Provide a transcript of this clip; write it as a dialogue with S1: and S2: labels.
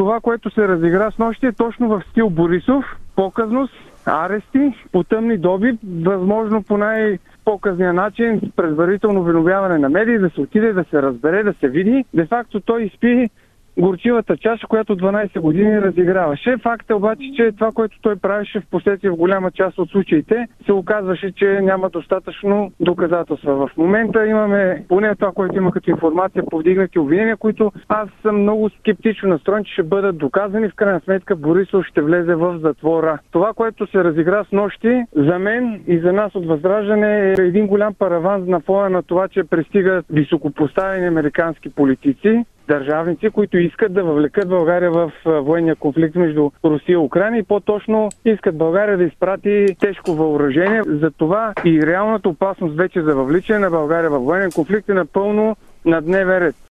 S1: Това, което се разигра с нощи е точно в стил Борисов. Показност, арести, по тъмни доби, възможно по най- по-късния начин, предварително виновяване на медии, да се отиде, да се разбере, да се види. Де факто той изпи горчивата чаша, която 12 години разиграваше. Факт е обаче, че това, което той правеше в последствие в голяма част от случаите, се оказваше, че няма достатъчно доказателства. В момента имаме, поне това, което има като информация, повдигнати обвинения, които аз съм много скептично настроен, че ще бъдат доказани. В крайна сметка Борисов ще влезе в затвора. Това, което се разигра с нощи, за мен и за нас от Възраждане е един голям параван на фона на това, че пристигат високопоставени американски политици, държавници, които искат да въвлекат България в военния конфликт между Русия и Украина и по-точно искат България да изпрати тежко въоръжение. За това и реалната опасност вече за въвличане на България в военен конфликт е напълно на дневен ред.